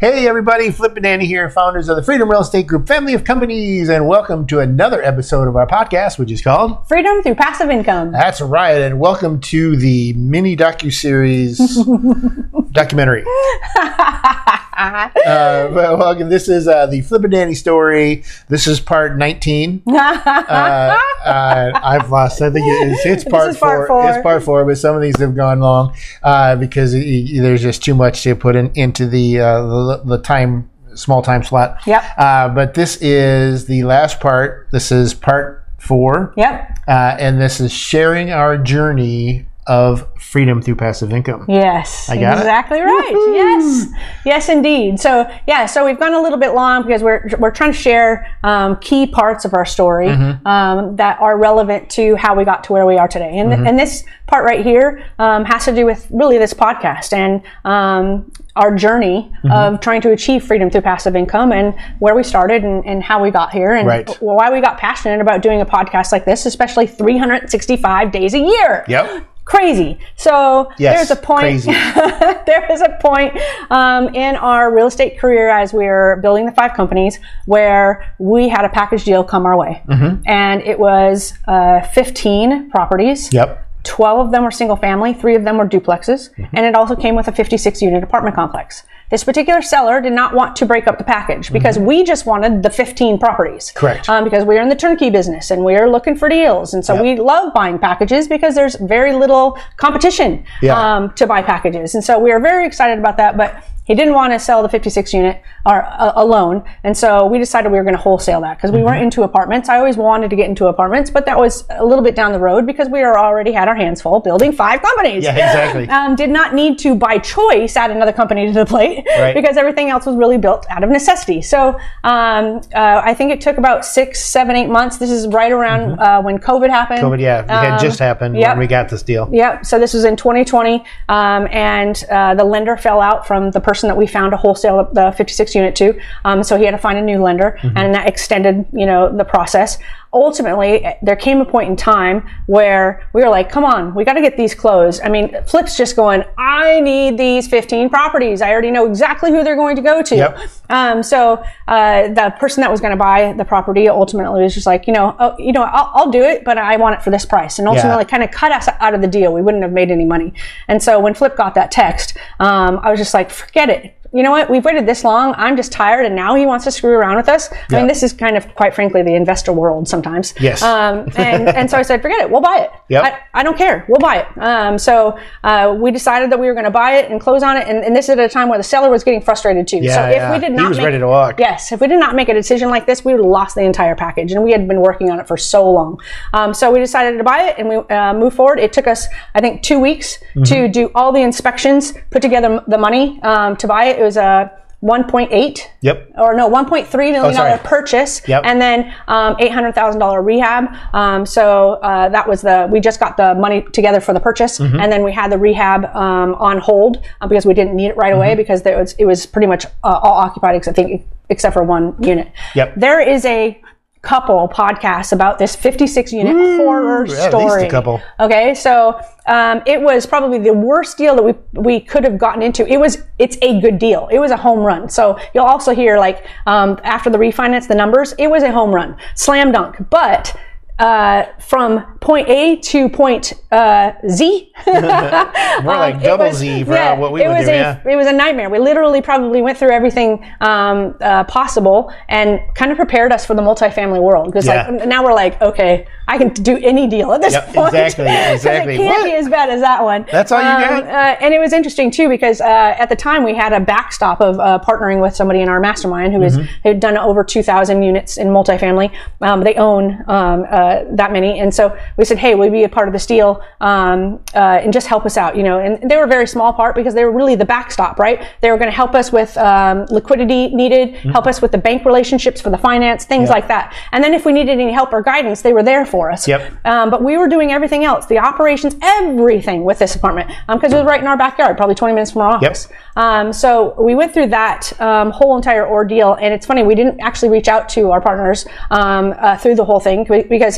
Hey everybody, Flip and Dani here, founders of the Freedom Real Estate Group family of companies, and welcome to another episode of our podcast, which is called Freedom through passive income. That's right, and welcome to the mini docu series documentary. uh, well, welcome. This is uh, the Flip and Dani story. This is part nineteen. uh, uh, I've lost. I think it's, it's part, is part four. four. It's part four, but some of these have gone long uh, because it, it- there's just too much to put in, into the, uh, the the time small time slot. Yep. Uh, but this is the last part. This is part four, Yep. uh, and this is sharing our journey of freedom through passive income. Yes. I got it? exactly right. Yes. Yes, indeed. So yeah, so we've gone a little bit long because we're we're trying to share um, key parts of our story Mm-hmm. um, that are relevant to how we got to where we are today. And Mm-hmm. and this part right here um, has to do with really this podcast and um, our journey Mm-hmm. of trying to achieve freedom through passive income and where we started and, and how we got here and Right. why we got passionate about doing a podcast like this, especially 365 days a year. Yep. Crazy. So Yes, there's a point. there is a point um, in our real estate career as we were building the five companies where we had a package deal come our way, Mm-hmm. and it was uh, 15 properties. Yep. 12 of them were single family, three of them were duplexes, Mm-hmm. and it also came with a 56 unit apartment complex. This particular seller did not want to break up the package because we just wanted the 15 properties. Mm-hmm. Correct. Um, because we are in the turnkey business and we are looking for deals. And so Yep. we love buying packages because there's very little competition Yeah. um, to buy packages. And so we are very excited about that. But he didn't want to sell the 56 unit or uh, alone. And so we decided we were going to wholesale that because we Mm-hmm. weren't into apartments. I always wanted to get into apartments, but that was a little bit down the road because we already had our hands full building five companies. Yeah, exactly. Um, did not need to, by choice, add another company to the plate Right. because everything else was really built out of necessity. So um, uh, I think it took about six, seven, eight months. This is right around uh, when COVID happened. COVID, yeah, it had Um, just happened yep. when we got this deal. Yep. So this was in 2020, um, and uh, the lender fell out from the person that we found to wholesale the 56 unit to. Um, so he had to find a new lender, and that extended, you know, the process. Ultimately, there came a point in time where we were like, "Come on, we got to get these closed." I mean, Flip's just going, "I need these 15 properties. I already know exactly who they're going to go to." Yep. Um, so uh, the person that was going to buy the property ultimately was just like, you know, oh, you know, I'll, I'll do it, but I want it for this price, and ultimately kind of cut us out of the deal. We wouldn't have made any money. And so when Flip got that text, um, I was just like, forget it. You know what? We've waited this long. I'm just tired, and now he wants to screw around with us. I mean, this is kind of, quite frankly, the investor world sometimes. Yes. Um, and and so I said, forget it. We'll buy it. Yep. I, I don't care. We'll buy it. Um, so uh, we decided that we were going to buy it and close on it. And, and this is at a time where the seller was getting frustrated too. Yeah, so if yeah. we did not, He was make, ready to walk. Yes, if we did not make a decision like this, we would have lost the entire package, and we had been working on it for so long. Um, so we decided to buy it, and we uh, moved forward. It took us, I think, two weeks Mm-hmm. to do all the inspections, put together the money um, to buy it. It was a 1.8 Yep. or no, 1.3 million Oh, sorry. dollar purchase, Yep. and then um, eight hundred thousand dollar rehab. Um, so uh, that was the we just got the money together for the purchase, Mm-hmm. and then we had the rehab um, on hold uh, because we didn't need it right Mm-hmm. away because there was it was pretty much uh, all occupied except I think except for one unit. Yep. There is a couple podcasts about this 56 unit horror least a story. couple. Okay, so um, it was probably the worst deal that we we could have gotten into. It was it's a good deal. It was a home run. So you'll also hear like um, after the refinance, the numbers. It was a home run, slam dunk. But uh, from point A to point uh, Z, More like um, double was- Z for yeah, what we it was do. a, yeah. It was a nightmare. We literally probably went through everything um, uh, possible and kind of prepared us for the multifamily world. Because Yeah. like now we're like, okay, I can do any deal at this Yep, point. exactly, exactly. It can't What? be as bad as that one. That's all you Um, got? Uh, and it was interesting too because uh, at the time we had a backstop of uh, partnering with somebody in our mastermind who was Mm-hmm. who had done over 2,000 units in multifamily. Um, they own um, uh, that many, and so we said, "Hey, will you be a part of this deal um, uh, and just help us out?" You know, and they were a very small part because they were really the backstop, right? They were going to help us with um, liquidity needed, help us with the bank relationships for the finance, things Mm-hmm. Like that. And then if we needed any help or guidance, they were there for us. Yep. Um, but we were doing everything else, the operations, everything with this apartment, because it was right in our backyard, probably 20 minutes from our office. Um, so we went through that um, whole entire ordeal, and it's funny we didn't actually reach out to our partners um, uh, through the whole thing because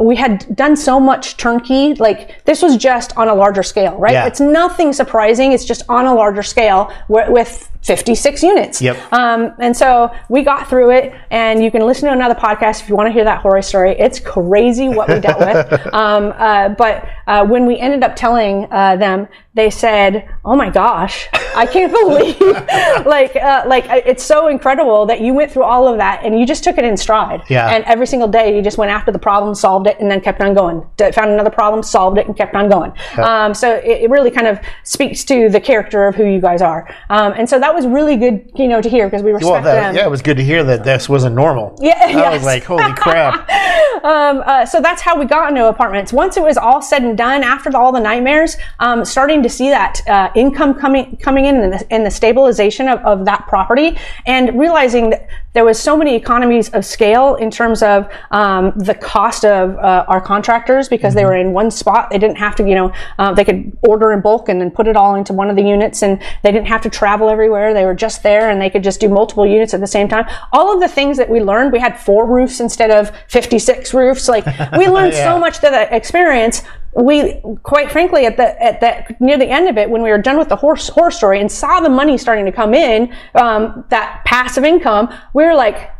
we had done so much turnkey. Like this was just on a larger scale, right? Yeah. It's nothing surprising. It's just on a larger scale wi- with 56 units. Yep. Um, and so we got through it, and you can listen to another podcast if you want to hear that horror story. It's crazy what we dealt with. Um, uh, but uh, when we ended up telling uh, them, they said, "Oh my gosh, I can't believe like uh, like it's so incredible that you went through all of that and you just took it in stride. Yeah. And every single day you just went after the problem, solved it, and then kept on going. Found another problem, solved it, and kept on going. Um, so it, it really kind of speaks to the character of who you guys are. Um, and so that was really good, you know, to hear because we respect Well, that, them. yeah, it was good to hear that this wasn't normal. Yeah, I yes. was like, holy crap. um, uh, so that's how we got into apartments. Once it was all said and done, after all the nightmares, um, starting to see that uh, income coming coming in and the, and the stabilization of, of that property, and realizing that there was so many economies of scale in terms of um, the cost of uh, our contractors because they were in one spot. They didn't have to, you know, uh, they could order in bulk and then put it all into one of the units, and they didn't have to travel everywhere. They were just there, and they could just do multiple units at the same time. All of the things that we learned, we had four roofs instead of 56 roofs. Like we learned Yeah. so much to that experience. We, quite frankly, at the at that near the end of it, when we were done with the horse horror story and saw the money starting to come in, um, that passive income, we were like,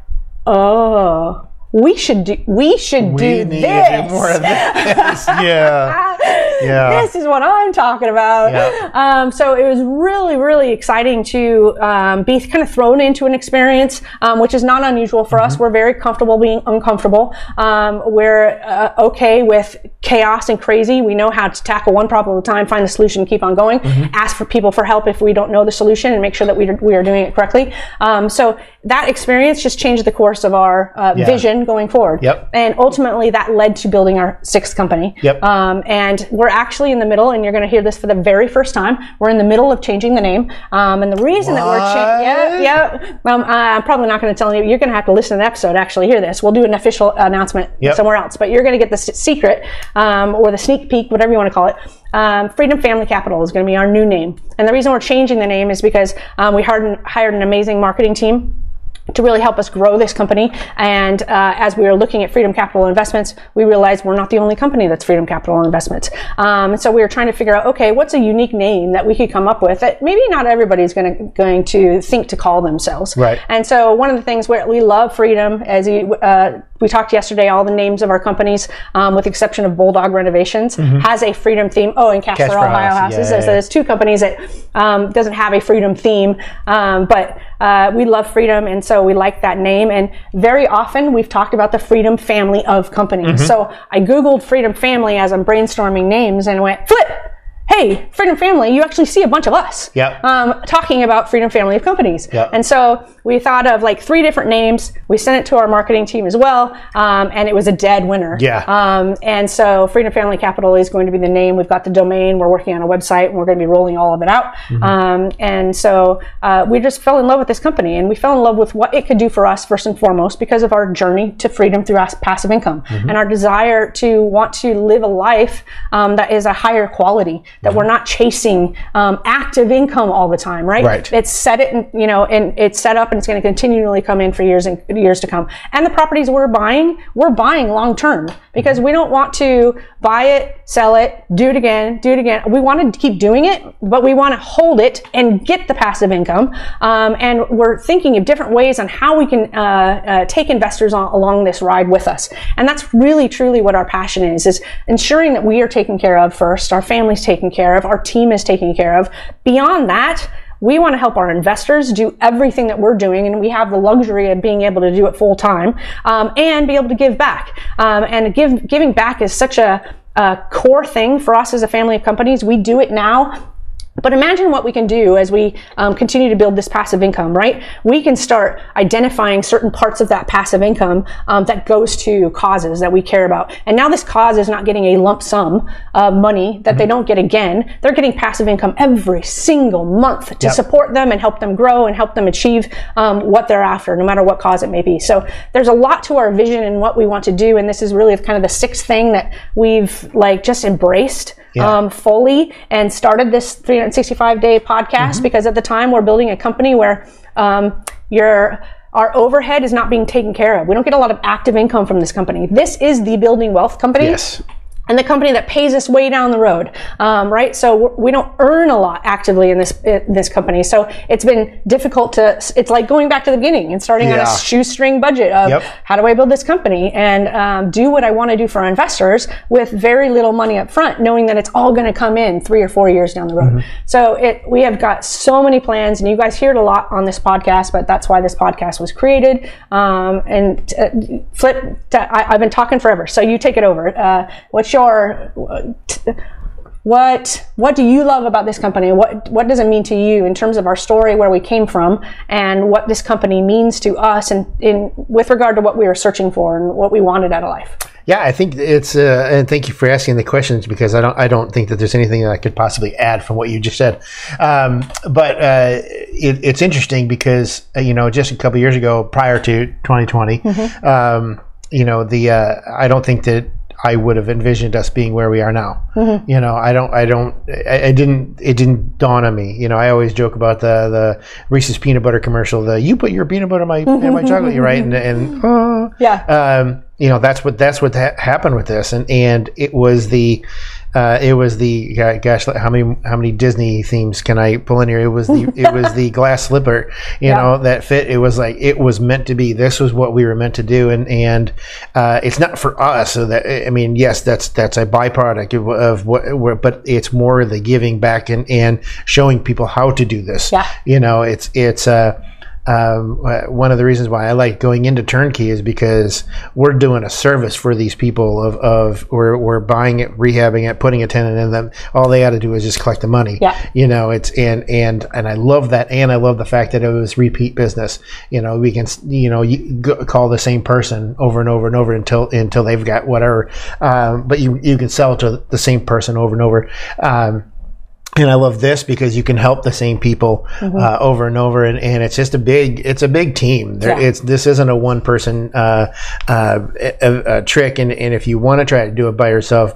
oh. We should do. We should We do need this. more of this. yeah. Yeah. This is what I'm talking about. Yeah. Um, so it was really, really exciting to um, be kind of thrown into an experience, um, which is not unusual for Mm-hmm. us. We're very comfortable being uncomfortable. Um, we're uh, okay with chaos and crazy. We know how to tackle one problem at a time, find the solution, keep on going. Mm-hmm. Ask for people for help if we don't know the solution, and make sure that we are, we are doing it correctly. Um, so that experience just changed the course of our uh, Yeah. vision going forward. Yep. And ultimately, that led to building our sixth company. Yep. Um, and we're actually in the middle, and you're going to hear this for the very first time. We're in the middle of changing the name. Um, and the reason that we're changing, yeah, yeah. Um, I'm probably not going to tell you. You're going to have to listen to the episode to actually hear this. We'll do an official announcement Yep. somewhere else, but you're going to get the secret um, or the sneak peek, whatever you want to call it. Um, Freedom Family Capital is going to be our new name. And the reason we're changing the name is because um, we hired, hired an amazing marketing team to really help us grow this company. And uh, as we were looking at Freedom Capital Investments, we realized we're not the only company that's Freedom Capital Investments. Um, and so we were trying to figure out, okay, what's a unique name that we could come up with that maybe not everybody's going to going to think to call themselves. Right. And so one of the things where we love freedom, as you, uh, we talked yesterday, all the names of our companies, um, with the exception of Bulldog Renovations, has a freedom theme. Oh, and Casper Ohio House, Houses. yeah, So yeah. there's two companies that um, doesn't have a freedom theme, um, but uh, we love freedom, and so we like that name. And very often we've talked about the freedom family of companies. Mm-hmm. So I googled freedom family as I'm brainstorming names, and went. Hey, Freedom Family, you actually see a bunch of us Yep. um, talking about Freedom Family of Companies. Yep. And so we thought of like three different names. We sent it to our marketing team as well, um, and it was a dead winner. Yeah. Um, and so Freedom Family Capital is going to be the name. We've got the domain. We're working on a website, and we're going to be rolling all of it out. Um, and so uh, we just fell in love with this company, and we fell in love with what it could do for us first and foremost because of our journey to freedom through passive income and our desire to want to live a life um, that is a higher quality. That we're not chasing um, active income all the time, right? Right. It's set it, and you know, and it's set up, and it's going to continually come in for years and years to come. And the properties we're buying, we're buying long term because we don't want to buy it, sell it, do it again, do it again. We want to keep doing it, but we want to hold it and get the passive income. Um, and we're thinking of different ways on how we can uh, uh, take investors on, along this ride with us. And that's really, truly what our passion is: is ensuring that we are taken care of first, our family's taken care of, our team is taken care of. Beyond that we want to help our investors do everything that we're doing, and we have the luxury of being able to do it full time um, and be able to give back. Um, and give, giving back is such a, a core thing for us as a family of companies. We do it now. But imagine what we can do as we um, continue to build this passive income, right? We can start identifying certain parts of that passive income um, that goes to causes that we care about. And now this cause is not getting a lump sum of money that they don't get again. They're getting passive income every single month to Yep. support them and help them grow and help them achieve um, what they're after, no matter what cause it may be. So there's a lot to our vision and what we want to do. And this is really kind of the sixth thing that we've like just embraced Yeah. um, fully and started this 365 day podcast because at the time we're building a company where um, you're our overhead is not being taken care of. We don't get a lot of active income from this company. This is the building wealth company. Yes. And the company that pays us way down the road, um, right? So we're- don't earn a lot actively in this in this company. So it's been difficult to. It's like going back to the beginning and starting on a shoestring budget of Yep. how do I build this company and um, do what I want to do for our investors with very little money up front, knowing that it's all going to come in three or four years down the road. So it we have got so many plans, and you guys hear it a lot on this podcast, but that's why this podcast was created. Um, and uh, flip, I, I've been talking forever, so you take it over. Uh, what's your t- what what do you love about this company? What what does it mean to you in terms of our story, where we came from, and what this company means to us, and in with regard to what we were searching for and what we wanted out of life? Yeah, I think it's uh, and thank you for asking the questions because I don't I don't think that there's anything that I could possibly add from what you just said. Um, but uh, it, it's interesting because uh, you know just a couple years ago, prior to 2020, um, you know the uh, I don't think that I would have envisioned us being where we are now. You know, I don't, I don't, I, I didn't, it didn't dawn on me. You know, I always joke about the the Reese's peanut butter commercial. The you put your peanut butter in my in my chocolate, you're right, and and uh, Yeah. um, you know that's what that's what ha- happened with this, and and it was the. Uh, it was the gosh, how many how many Disney themes can I pull in here? It was the it was the glass slipper, you know, that fit. It was like it was meant to be. This was what we were meant to do, and and uh, it's not for us. So that I mean, yes, that's that's a byproduct of, of what, what- but it's more the giving back and and showing people how to do this. Yeah. you know, it's it's uh, um, one of the reasons why I like going into turnkey is because we're doing a service for these people of, of we're, we're buying it, rehabbing it, putting a tenant in them. All they had to do is just collect the money. Yeah. You know, it's and and and I love that, and I love the fact that it was repeat business. You know, we can you know you go, call the same person over and over and over until until they've got whatever. Um, but you you can sell to the same person over and over. Um, and I love this because you can help the same people uh, over and over, and, and it's just a big it's a big team. There, Yeah. It's this isn't a one person uh, uh, a, a trick, and, and if you want to try to do it by yourself,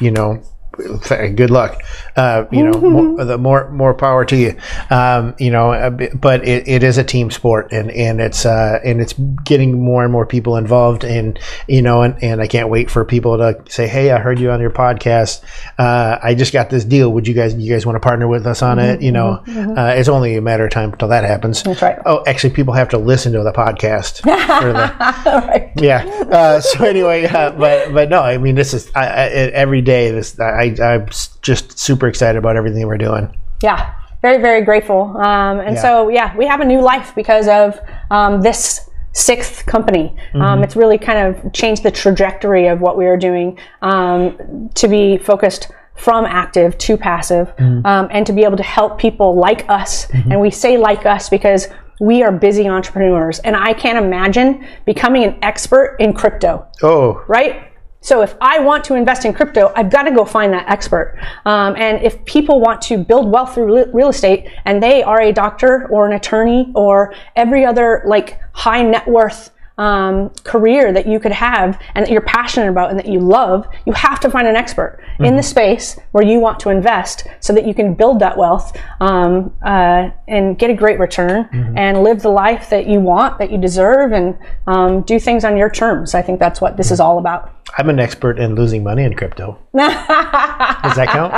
you know. Good luck. Uh, you know, more, the more more power to you. Um, you know, but it, it is a team sport, and and it's uh, and it's getting more and more people involved, and you know, and, and I can't wait for people to say, "Hey, I heard you on your podcast. Uh, I just got this deal. Would you guys you guys want to partner with us on it?" You know, uh, it's only a matter of time until that happens. That's right. Oh, actually, people have to listen to the podcast. the, right. yeah. Uh, so anyway, uh, but but no, I mean, this is I, I, every day. This I I'm just super excited about everything we're doing. Yeah, very, very grateful. Um, and Yeah. so, yeah, we have a new life because of um, this sixth company. Um, it's really kind of changed the trajectory of what we are doing um, to be focused from active to passive um, and to be able to help people like us. And we say like us because we are busy entrepreneurs. And I can't imagine becoming an expert in crypto Oh, right? So if I want to invest in crypto, I've got to go find that expert. Um, and if people want to build wealth through real estate and they are a doctor or an attorney or every other like high net worth um, career that you could have and that you're passionate about and that you love, you have to find an expert in the space where you want to invest so that you can build that wealth um, uh, and get a great return and live the life that you want, that you deserve, and um, do things on your terms. I think that's what this is all about. I'm an expert in losing money in crypto. Does that count?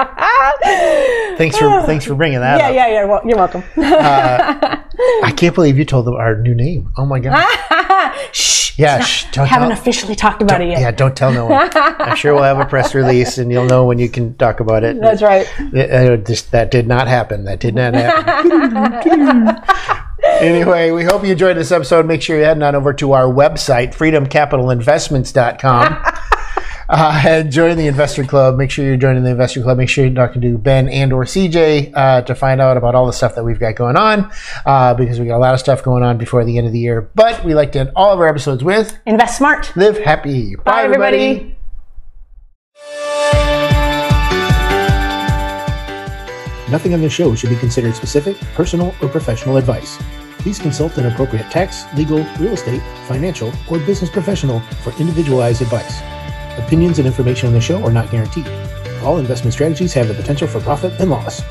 thanks for thanks for bringing that Yeah, up. yeah, yeah. Well, you're welcome. I can't believe you told them our new name. Oh my god. Shh. Yeah, shh, don't haven't tell- officially talked about it yet. Yeah, don't tell no one. I'm sure we'll have a press release, and you'll know when you can talk about it. That's right. Uh, just- that did not happen. That did not happen. anyway, we hope you enjoyed this episode. Make sure you head on over to our website, freedomcapitalinvestments.com. Uh, and join the investor club. Make sure you're joining the investor club. Make sure you're talking to Ben and or CJ uh, to find out about all the stuff that we've got going on uh, because we got a lot of stuff going on before the end of the year. But we like to end all of our episodes with Invest smart. live happy. Bye, everybody. Nothing on this show should be considered specific, personal, or professional advice. Please consult an appropriate tax, legal, real estate, financial, or business professional for individualized advice. Opinions and information on the show are not guaranteed. All investment strategies have the potential for profit and loss.